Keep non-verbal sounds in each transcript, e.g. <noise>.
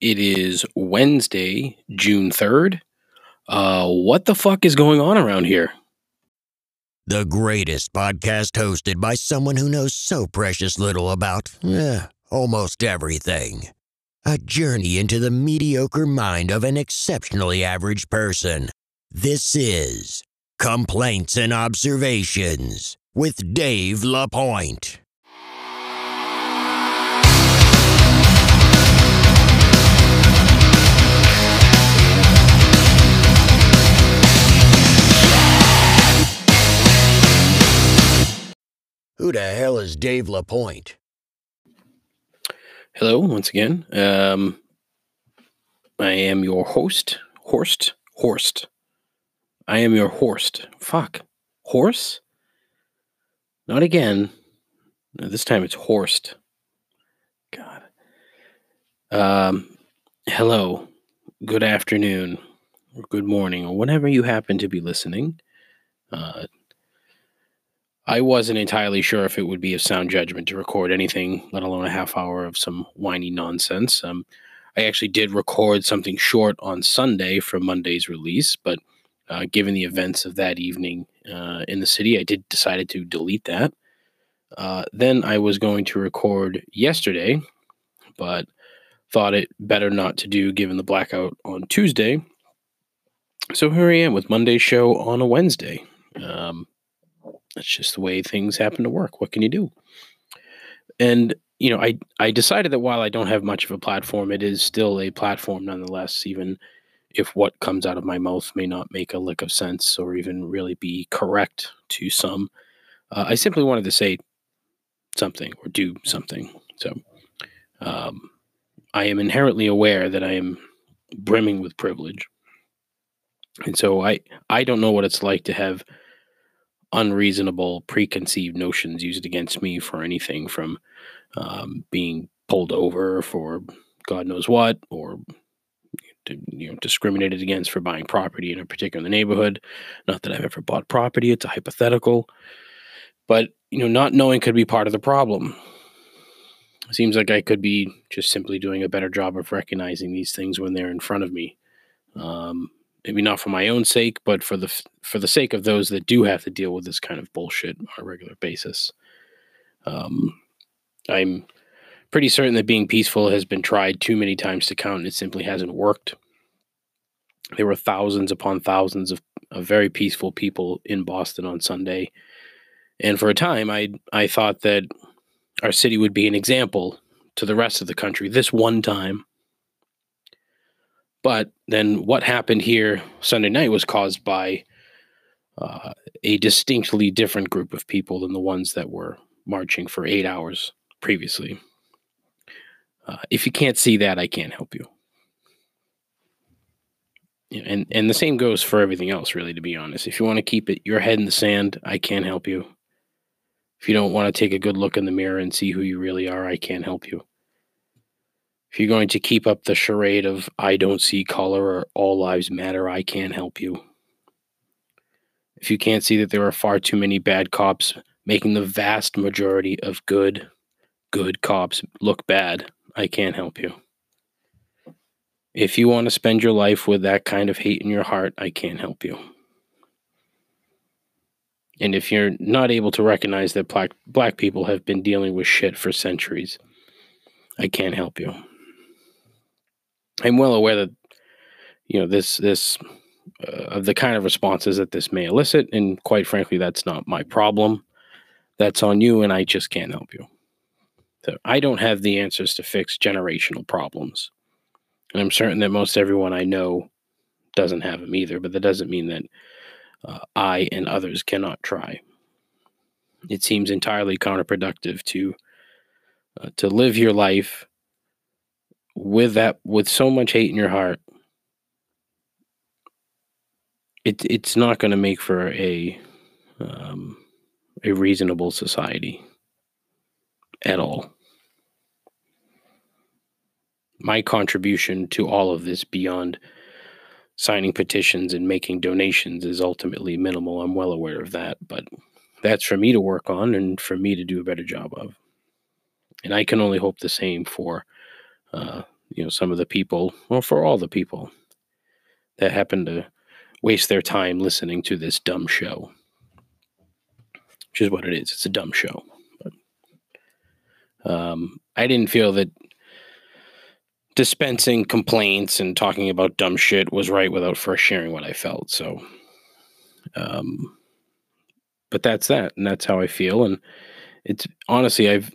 It is Wednesday, June 3rd. Uh, what the fuck is going on around here? The greatest podcast hosted by someone who knows so precious little about eh, almost everything. A journey into the mediocre mind of an exceptionally average person. This is Complaints and Observations with Dave LaPointe. Who the hell is Dave LaPointe? Hello, once again. Um, I am your host, Horst. Horst. I am your Horst. Fuck. Horse? Not again. No, this time it's Horst. God. Um, hello. Good afternoon. Or good morning, or whenever you happen to be listening. Uh, I wasn't entirely sure if it would be a sound judgment to record anything, let alone a half hour of some whiny nonsense. Um, I actually did record something short on Sunday for Monday's release, but uh, given the events of that evening uh, in the city, I did decided to delete that. Uh, then I was going to record yesterday, but thought it better not to do given the blackout on Tuesday. So here I am with Monday's show on a Wednesday. Um, that's just the way things happen to work. What can you do? And you know, I I decided that while I don't have much of a platform, it is still a platform nonetheless, even if what comes out of my mouth may not make a lick of sense or even really be correct to some. Uh, I simply wanted to say something or do something. So um, I am inherently aware that I am brimming with privilege. And so I I don't know what it's like to have unreasonable preconceived notions used against me for anything from um, being pulled over for God knows what or you know discriminated against for buying property in a particular neighborhood. Not that I've ever bought property; it's a hypothetical. But you know, not knowing could be part of the problem. It seems like I could be just simply doing a better job of recognizing these things when they're in front of me. Um, maybe not for my own sake, but for the for the sake of those that do have to deal with this kind of bullshit on a regular basis. Um, I'm pretty certain that being peaceful has been tried too many times to count, and it simply hasn't worked. There were thousands upon thousands of, of very peaceful people in Boston on Sunday, and for a time, I I thought that our city would be an example to the rest of the country. This one time but then what happened here Sunday night was caused by uh, a distinctly different group of people than the ones that were marching for eight hours previously. Uh, if you can't see that, I can't help you. And and the same goes for everything else, really. To be honest, if you want to keep it your head in the sand, I can't help you. If you don't want to take a good look in the mirror and see who you really are, I can't help you if you're going to keep up the charade of I don't see color or all lives matter, I can't help you. If you can't see that there are far too many bad cops making the vast majority of good, good cops look bad, I can't help you. If you want to spend your life with that kind of hate in your heart, I can't help you. And if you're not able to recognize that black, black people have been dealing with shit for centuries, I can't help you. I'm well aware that you know this this uh, of the kind of responses that this may elicit, and quite frankly, that's not my problem. That's on you, and I just can't help you. So I don't have the answers to fix generational problems, and I'm certain that most everyone I know doesn't have them either. But that doesn't mean that uh, I and others cannot try. It seems entirely counterproductive to uh, to live your life with that with so much hate in your heart it, it's not going to make for a um, a reasonable society at all. My contribution to all of this beyond signing petitions and making donations is ultimately minimal. I'm well aware of that but that's for me to work on and for me to do a better job of. And i can only hope the same for uh, you know, some of the people, well, for all the people that happen to waste their time listening to this dumb show, which is what it is. It's a dumb show. But, um, I didn't feel that dispensing complaints and talking about dumb shit was right without first sharing what I felt. So, um, but that's that, and that's how I feel. And it's honestly, I've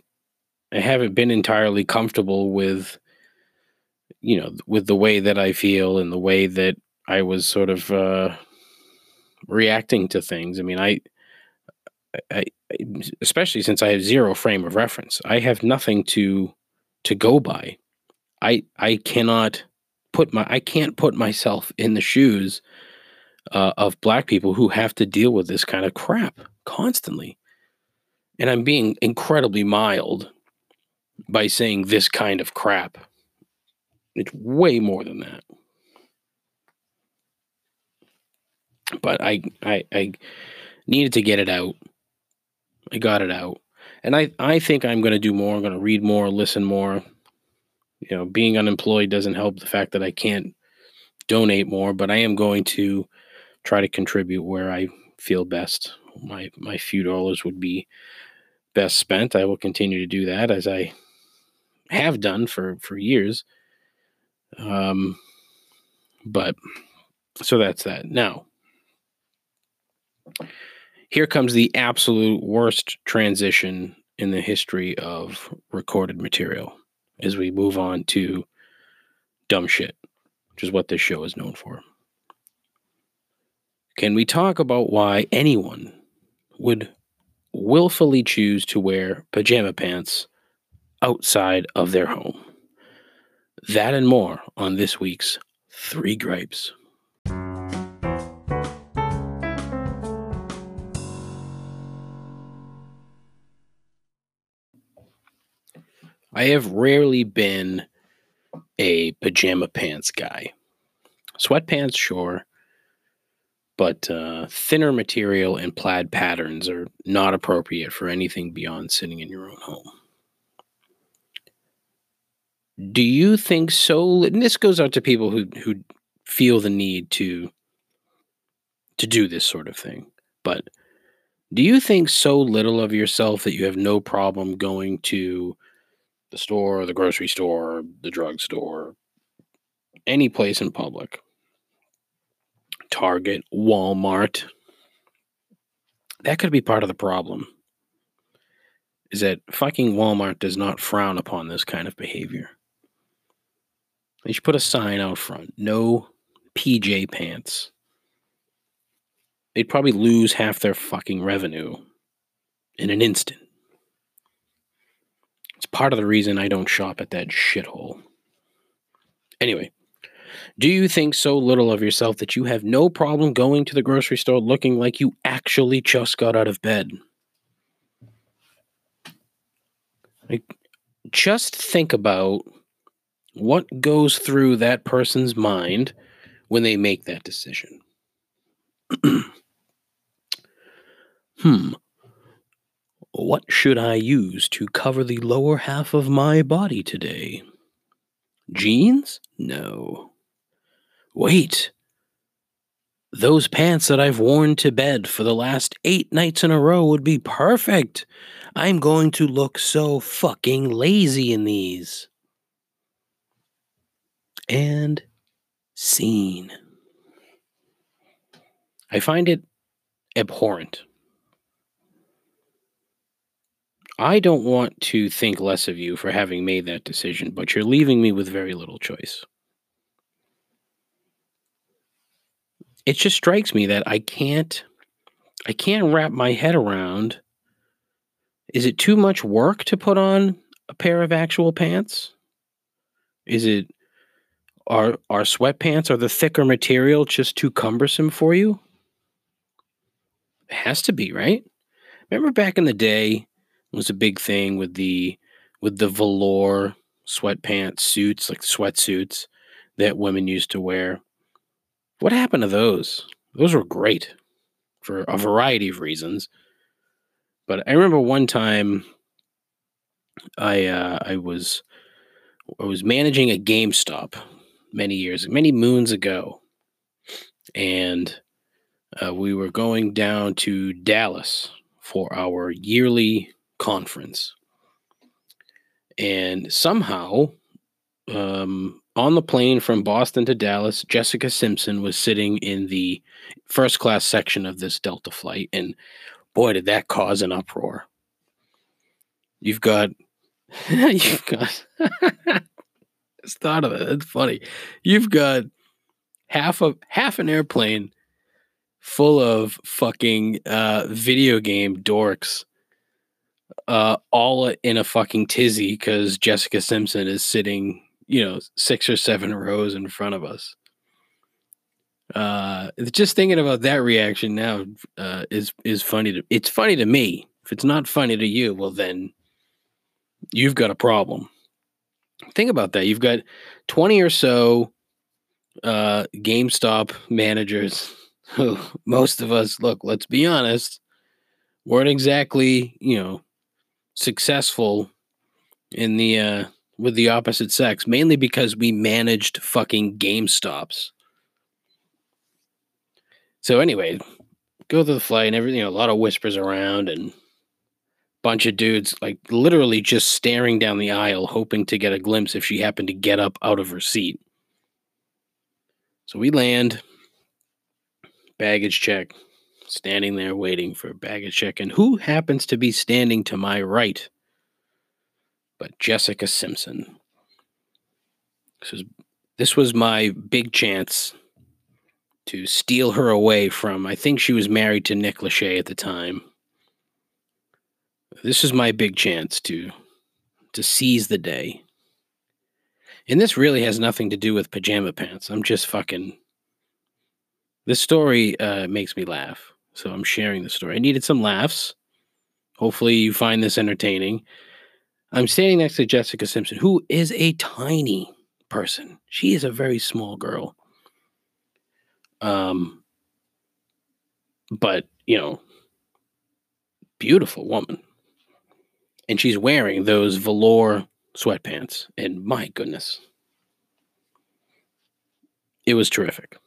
I haven't been entirely comfortable with, you know, with the way that I feel and the way that I was sort of uh, reacting to things. I mean, I, I, especially since I have zero frame of reference, I have nothing to to go by. I I cannot put my I can't put myself in the shoes uh, of black people who have to deal with this kind of crap constantly. And I'm being incredibly mild by saying this kind of crap. It's way more than that. But I I I needed to get it out. I got it out. And I, I think I'm gonna do more. I'm gonna read more, listen more. You know, being unemployed doesn't help the fact that I can't donate more, but I am going to try to contribute where I feel best. My my few dollars would be best spent. I will continue to do that as I have done for for years. Um, but so that's that. Now, here comes the absolute worst transition in the history of recorded material as we move on to dumb shit, which is what this show is known for. Can we talk about why anyone would willfully choose to wear pajama pants outside of their home? That and more on this week's Three Gripes. I have rarely been a pajama pants guy. Sweatpants, sure but uh, thinner material and plaid patterns are not appropriate for anything beyond sitting in your own home. Do you think so? And this goes out to people who who feel the need to to do this sort of thing. But do you think so little of yourself that you have no problem going to the store, the grocery store, the drugstore, any place in public Target, Walmart. That could be part of the problem. Is that fucking Walmart does not frown upon this kind of behavior. They should put a sign out front no PJ pants. They'd probably lose half their fucking revenue in an instant. It's part of the reason I don't shop at that shithole. Anyway, do you think so little of yourself that you have no problem going to the grocery store looking like you actually just got out of bed? Like, just think about what goes through that person's mind when they make that decision. <clears throat> hmm. What should I use to cover the lower half of my body today? Jeans? No. Wait. Those pants that I've worn to bed for the last eight nights in a row would be perfect. I'm going to look so fucking lazy in these. And scene. I find it abhorrent. I don't want to think less of you for having made that decision, but you're leaving me with very little choice. it just strikes me that I can't I can't wrap my head around is it too much work to put on a pair of actual pants? Is it are are sweatpants are the thicker material just too cumbersome for you? It has to be, right? Remember back in the day it was a big thing with the with the velour sweatpants suits, like sweatsuits that women used to wear. What happened to those? Those were great for a variety of reasons. But I remember one time I uh, I was I was managing a GameStop many years, many moons ago, and uh, we were going down to Dallas for our yearly conference. And somehow, um, on the plane from Boston to Dallas, Jessica Simpson was sitting in the first class section of this Delta flight. And boy, did that cause an uproar. You've got, <laughs> you've got, <laughs> just thought of it. It's funny. You've got half of half an airplane full of fucking uh, video game dorks, uh, all in a fucking tizzy because Jessica Simpson is sitting, you know, six or seven rows in front of us. Uh, just thinking about that reaction now uh, is is funny to. It's funny to me. If it's not funny to you, well then you've got a problem. Think about that. You've got twenty or so uh, GameStop managers <laughs> who most of us look, let's be honest, weren't exactly, you know, successful in the uh with the opposite sex, mainly because we managed fucking GameStops. So anyway, go to the flight and everything, you know, a lot of whispers around and bunch of dudes like literally just staring down the aisle hoping to get a glimpse if she happened to get up out of her seat. So we land, baggage check, standing there waiting for baggage check. And who happens to be standing to my right? But Jessica Simpson. This was, this was my big chance to steal her away from, I think she was married to Nick Lachey at the time. This is my big chance to to seize the day. And this really has nothing to do with pajama pants. I'm just fucking. This story uh, makes me laugh. So I'm sharing the story. I needed some laughs. Hopefully, you find this entertaining. I'm standing next to Jessica Simpson, who is a tiny person. She is a very small girl. Um, but, you know, beautiful woman. And she's wearing those velour sweatpants. And my goodness, it was terrific.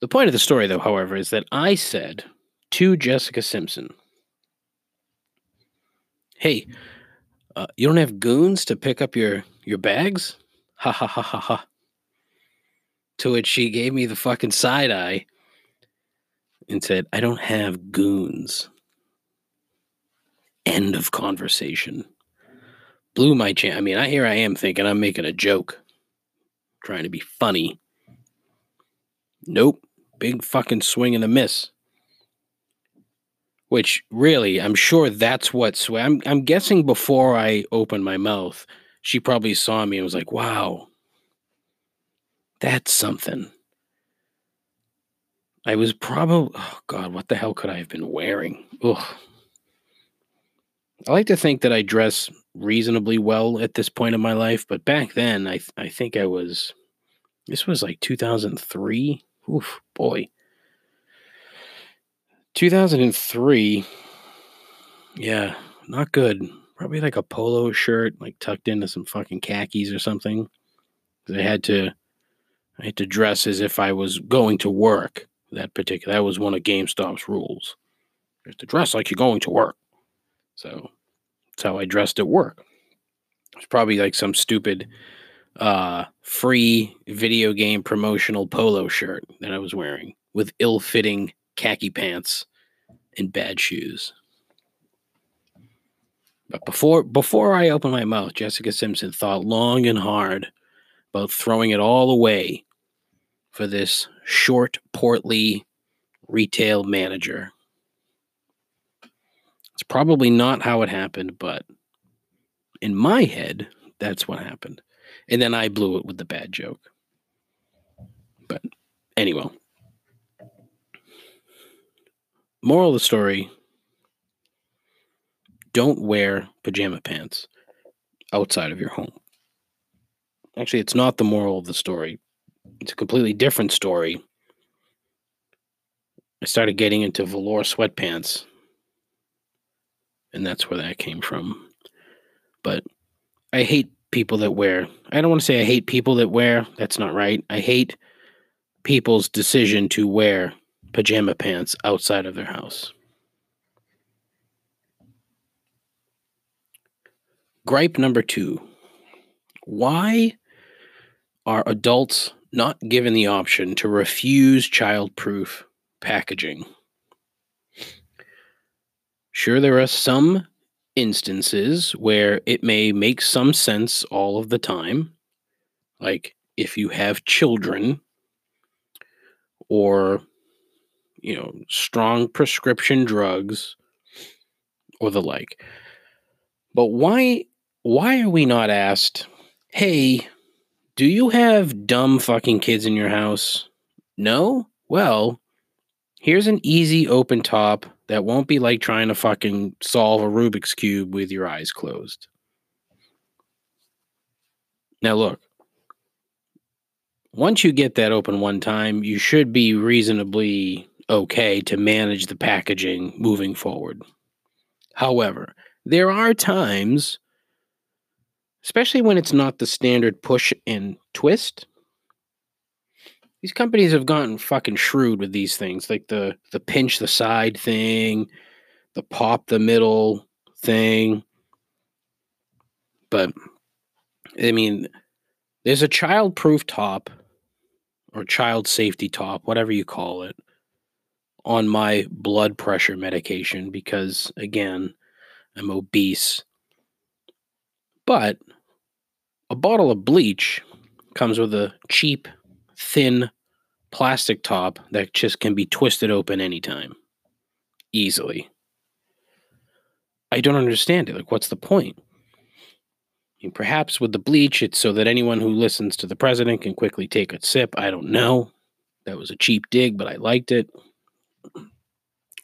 The point of the story, though, however, is that I said to Jessica Simpson, Hey, uh, you don't have goons to pick up your, your bags? <laughs> Ha ha ha ha ha. To which she gave me the fucking side eye and said, I don't have goons. End of conversation blew my chance. I mean, I here I am thinking I'm making a joke, trying to be funny. Nope, big fucking swing and a miss. Which really, I'm sure that's what I'm. I'm guessing before I opened my mouth, she probably saw me and was like, "Wow, that's something." I was probably, oh God, what the hell could I have been wearing? Ugh. I like to think that I dress reasonably well at this point in my life, but back then I I think I was this was like 2003. Oof, boy. 2003. Yeah, not good. Probably like a polo shirt, like tucked into some fucking khakis or something. I had to I had to dress as if I was going to work. That particular that was one of GameStop's rules. You have to dress like you're going to work. So that's how I dressed at work. It's probably like some stupid uh free video game promotional polo shirt that I was wearing with ill-fitting khaki pants and bad shoes. But before before I opened my mouth, Jessica Simpson thought long and hard about throwing it all away for this short, portly retail manager. It's probably not how it happened, but in my head, that's what happened. And then I blew it with the bad joke. But anyway, moral of the story don't wear pajama pants outside of your home. Actually, it's not the moral of the story, it's a completely different story. I started getting into velour sweatpants and that's where that came from. But I hate people that wear. I don't want to say I hate people that wear. That's not right. I hate people's decision to wear pajama pants outside of their house. Gripe number two Why are adults not given the option to refuse childproof packaging? Sure, there are some instances where it may make some sense all of the time. Like if you have children or, you know, strong prescription drugs or the like. But why why are we not asked, "Hey, do you have dumb fucking kids in your house?" No? Well, here's an easy open top that won't be like trying to fucking solve a Rubik's Cube with your eyes closed. Now, look, once you get that open one time, you should be reasonably okay to manage the packaging moving forward. However, there are times, especially when it's not the standard push and twist, these companies have gotten fucking shrewd with these things, like the the pinch the side thing, the pop the middle thing. But I mean, there's a child-proof top or child safety top, whatever you call it, on my blood pressure medication because again, I'm obese. But a bottle of bleach comes with a cheap thin plastic top that just can be twisted open anytime easily. I don't understand it. Like, what's the point? I mean, perhaps with the bleach, it's so that anyone who listens to the president can quickly take a sip. I don't know. That was a cheap dig, but I liked it.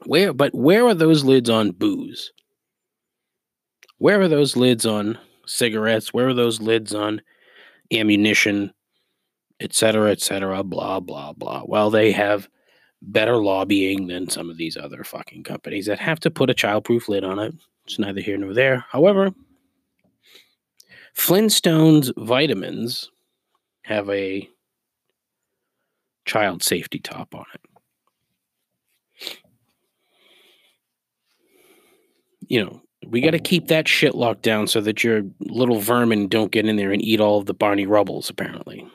Where, but where are those lids on booze? Where are those lids on cigarettes? Where are those lids on ammunition? Et cetera, et cetera, blah, blah, blah. Well, they have better lobbying than some of these other fucking companies that have to put a childproof lid on it. It's neither here nor there. However, Flintstones vitamins have a child safety top on it. You know, we got to mm. keep that shit locked down so that your little vermin don't get in there and eat all of the Barney Rubbles, apparently.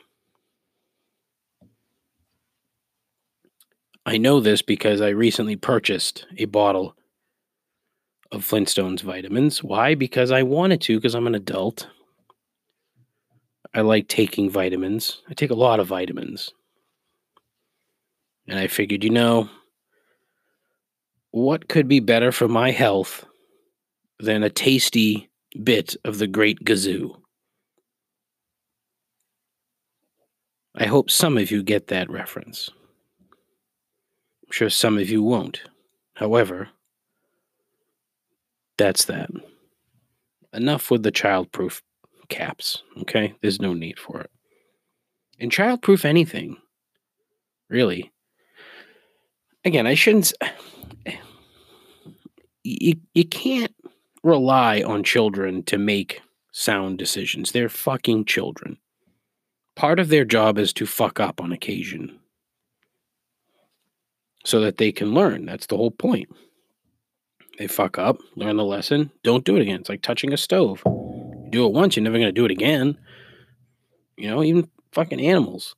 I know this because I recently purchased a bottle of Flintstones vitamins. Why? Because I wanted to, because I'm an adult. I like taking vitamins. I take a lot of vitamins. And I figured, you know, what could be better for my health than a tasty bit of the great gazoo? I hope some of you get that reference. Sure some of you won't. However, that's that. Enough with the childproof caps, okay? There's no need for it. And childproof anything, really. Again, I shouldn't. <sighs> You, you can't rely on children to make sound decisions. They're fucking children. Part of their job is to fuck up on occasion so that they can learn. That's the whole point. They fuck up, learn the lesson, don't do it again. It's like touching a stove. You do it once, you're never going to do it again. You know, even fucking animals.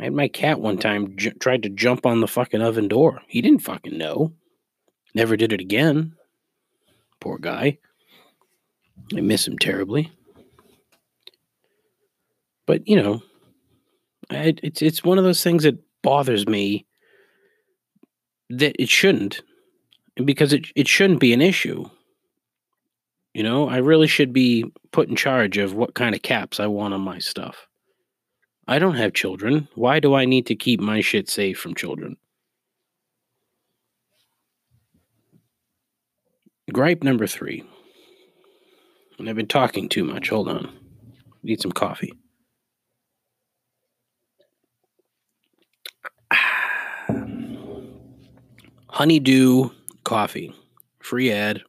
I had my cat one time j- tried to jump on the fucking oven door. He didn't fucking know. Never did it again. Poor guy. I miss him terribly. But, you know, I, it's it's one of those things that bothers me that it shouldn't because it, it shouldn't be an issue. You know, I really should be put in charge of what kind of caps I want on my stuff. I don't have children. Why do I need to keep my shit safe from children? Gripe number three. And I've been talking too much. Hold on. Need some coffee. Honeydew coffee. Free ad.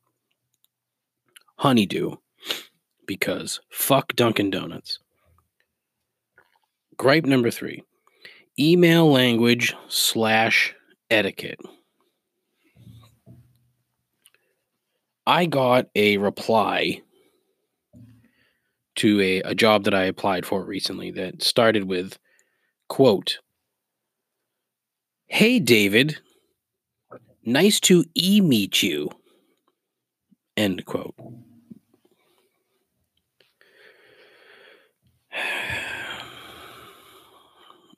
Honeydew. because fuck Dunkin' Donuts. Gripe number three email language slash etiquette. I got a reply to a, a job that I applied for recently that started with quote Hey David, nice to e meet you. End quote. <sighs>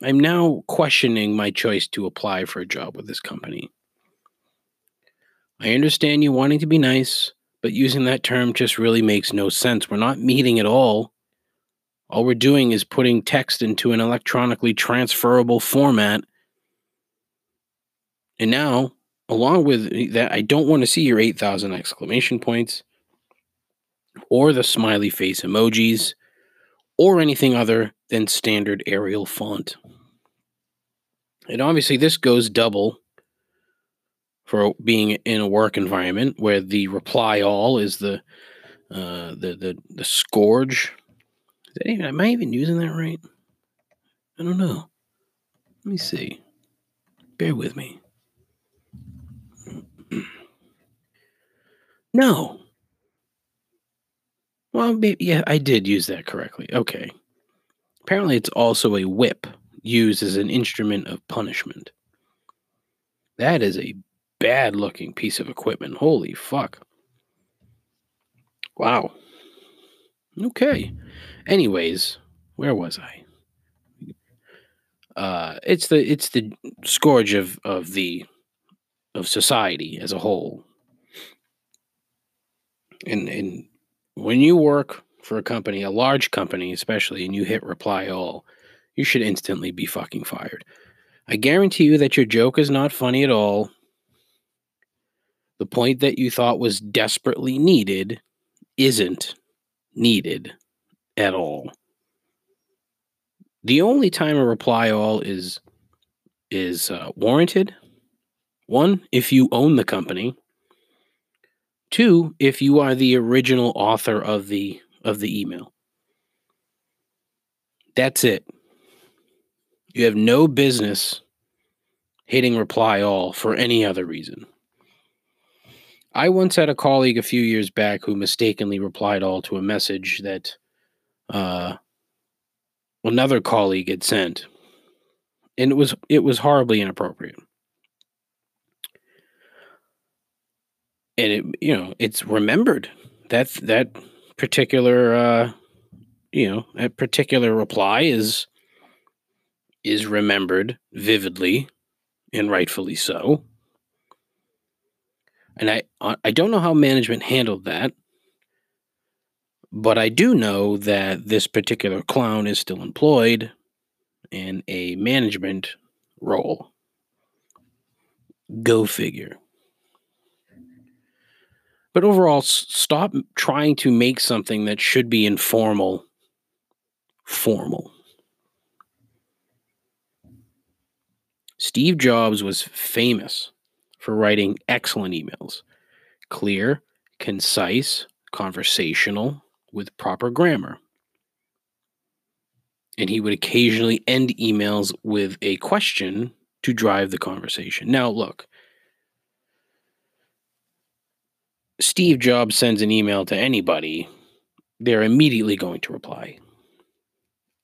I'm now questioning my choice to apply for a job with this company. I understand you wanting to be nice, but using that term just really makes no sense. We're not meeting at all. All we're doing is putting text into an electronically transferable format. And now, along with that, I don't want to see your 8,000 exclamation points or the smiley face emojis or anything other than standard Arial font. And obviously, this goes double for being in a work environment where the reply all is the uh, the the the scourge. Is that even, am I even using that right? I don't know. Let me see. Bear with me. No. Well, maybe, yeah, I did use that correctly. Okay. Apparently, it's also a whip used as an instrument of punishment. That is a bad looking piece of equipment. Holy fuck. Wow. Okay. Anyways, where was I? Uh it's the it's the scourge of of the of society as a whole. And and when you work for a company, a large company especially, and you hit reply all, you should instantly be fucking fired. I guarantee you that your joke is not funny at all. The point that you thought was desperately needed isn't needed at all. The only time a reply all is is uh, warranted one if you own the company two if you are the original author of the of the email that's it you have no business hitting reply all for any other reason. I once had a colleague a few years back who mistakenly replied all to a message that uh, another colleague had sent, and it was it was horribly inappropriate. And it you know it's remembered that that particular uh, you know that particular reply is is remembered vividly and rightfully so. And I I don't know how management handled that, but I do know that this particular clown is still employed in a management role. Go figure. But overall, stop trying to make something that should be informal formal. Steve Jobs was famous for writing excellent emails clear, concise, conversational, with proper grammar. And he would occasionally end emails with a question to drive the conversation. Now, look, Steve Jobs sends an email to anybody, they're immediately going to reply.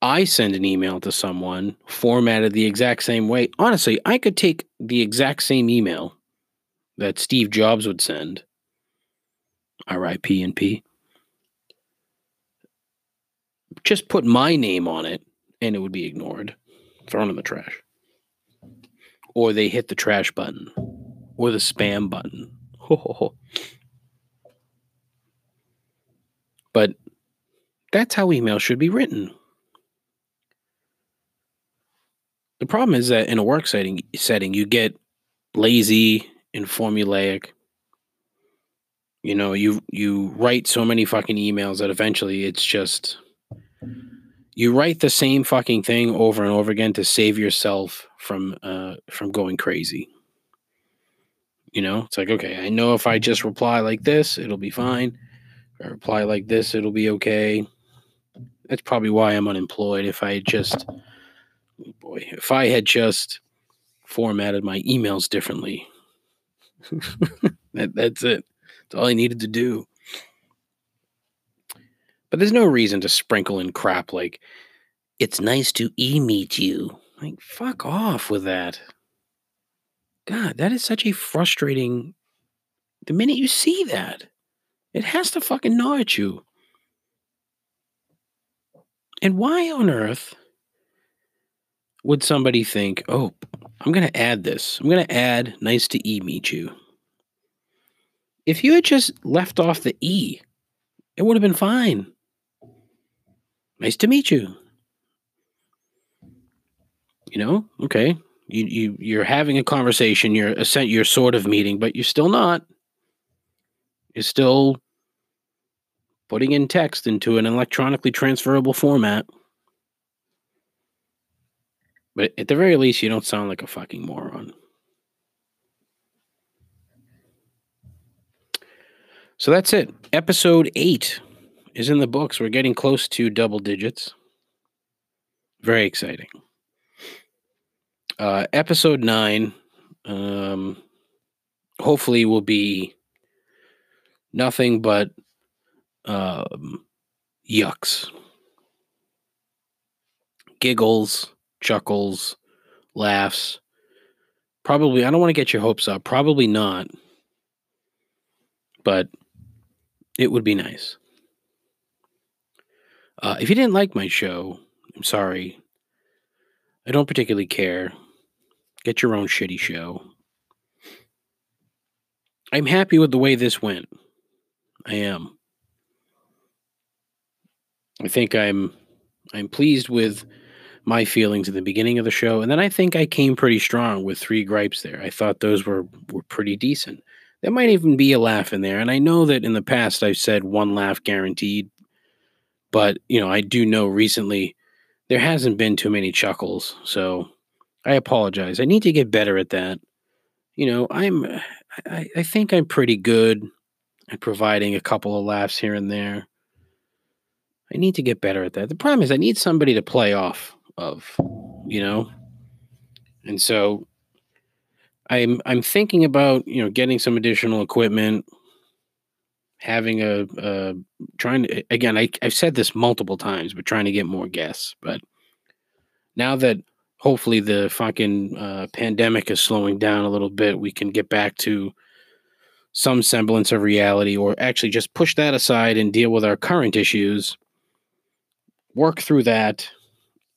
I send an email to someone formatted the exact same way. Honestly, I could take the exact same email that Steve Jobs would send, RIP and P, just put my name on it and it would be ignored, thrown in the trash. Or they hit the trash button or the spam button. But that's how email should be written. The problem is that in a work setting setting you get lazy and formulaic. You know, you you write so many fucking emails that eventually it's just you write the same fucking thing over and over again to save yourself from uh from going crazy. You know, it's like okay, I know if I just reply like this, it'll be fine. Reply like this, it'll be okay. That's probably why I'm unemployed. If I had just, oh boy, if I had just formatted my emails differently, that, that's it. That's all I needed to do. But there's no reason to sprinkle in crap like, it's nice to e meet you. Like, fuck off with that. God, that is such a frustrating. The minute you see that, it has to fucking gnaw at you. And why on earth would somebody think, oh, I'm going to add this? I'm going to add nice to e meet you. If you had just left off the e, it would have been fine. Nice to meet you. You know, okay. You you you're having a conversation. You're a you're sort of meeting, but you're still not. You're still putting in text into an electronically transferable format. But at the very least, you don't sound like a fucking moron. So that's it. Episode eight is in the books. We're getting close to double digits. Very exciting. Uh, episode nine, um, hopefully, will be nothing but um, yucks, giggles, chuckles, laughs. Probably, I don't want to get your hopes up. Probably not. But it would be nice. Uh, if you didn't like my show, I'm sorry. I don't particularly care. Get your own shitty show. I'm happy with the way this went. I am. I think I'm I'm pleased with my feelings at the beginning of the show, and then I think I came pretty strong with three gripes there. I thought those were were pretty decent. There might even be a laugh in there, and I know that in the past I've said one laugh guaranteed, but you know I do know recently there hasn't been too many chuckles, so I apologize. I need to get better at that. You know, I'm I, I think I'm pretty good at providing a couple of laughs here and there. I need to get better at that. The problem is I need somebody to play off of, you know? And so I'm I'm thinking about, you know, getting some additional equipment, having a, trying to again, I, I've said this multiple times, but trying to get more guests. But now that hopefully the fucking uh, pandemic is slowing down a little bit, we can get back to some semblance of reality, or actually just push that aside and deal with our current issues, work through that,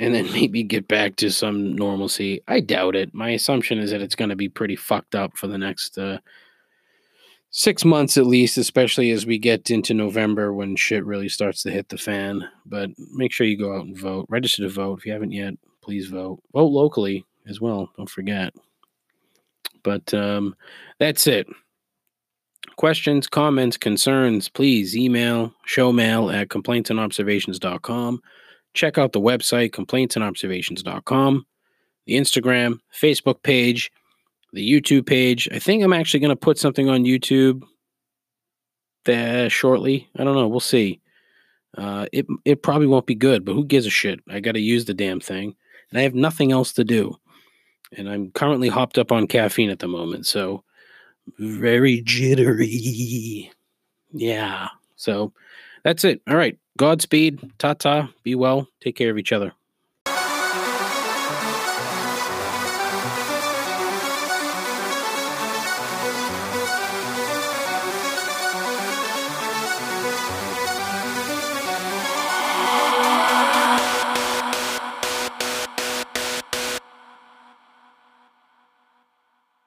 and then <laughs> maybe get back to some normalcy. I doubt it. My assumption is that it's going to be pretty fucked up for the next uh, six months at least, especially as we get into November when shit really starts to hit the fan. But make sure you go out and vote. Register to vote if you haven't yet please vote. Vote locally as well. Don't forget. But um, that's it. Questions, comments, concerns, please email showmail at complaintsandobservations.com. Check out the website, complaintsandobservations.com, the Instagram, Facebook page, the YouTube page. I think I'm actually going to put something on YouTube there shortly. I don't know. We'll see. Uh, it it probably won't be good, but who gives a shit? I got to use the damn thing and I have nothing else to do. And I'm currently hopped up on caffeine at the moment, so very jittery. Yeah. So that's it. All right. Godspeed. Ta ta. Be well. Take care of each other.